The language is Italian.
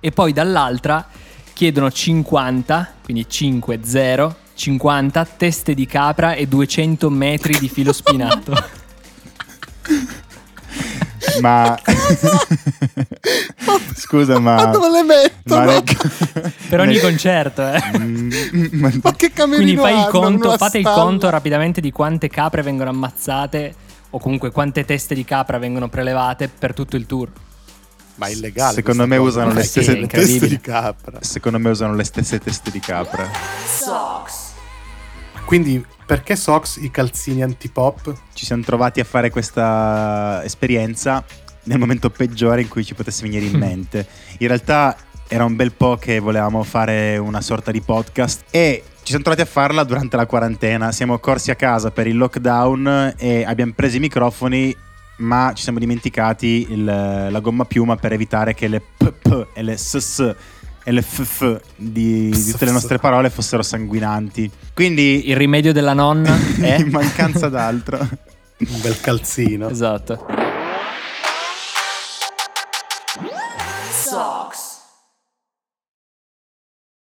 E poi dall'altra chiedono 50, quindi 5-0, 50 teste di capra e 200 metri di filo spinato. Ma scusa, ma Ma dove le mettono? ma- per ogni concerto, eh. Mm, ma- Ma che camerino Quindi fai il conto, fate il stalla? conto rapidamente di quante capre vengono ammazzate o comunque quante teste di capra vengono prelevate per tutto il tour. Ma è illegale. Secondo me cosa. usano le stesse- teste di capra. Secondo me usano le stesse teste di capra. Quindi perché Sox i calzini antipop? Ci siamo trovati a fare questa esperienza nel momento peggiore in cui ci potesse venire in mente. In realtà era un bel po' che volevamo fare una sorta di podcast e ci siamo trovati a farla durante la quarantena. Siamo corsi a casa per il lockdown e abbiamo preso i microfoni, ma ci siamo dimenticati il- la gomma piuma per evitare che le pp e le ss e le ff di, di, tutte le nostre parole fossero sanguinanti. Quindi il rimedio della nonna è in mancanza d'altro. Un bel calzino. Esatto. Socks.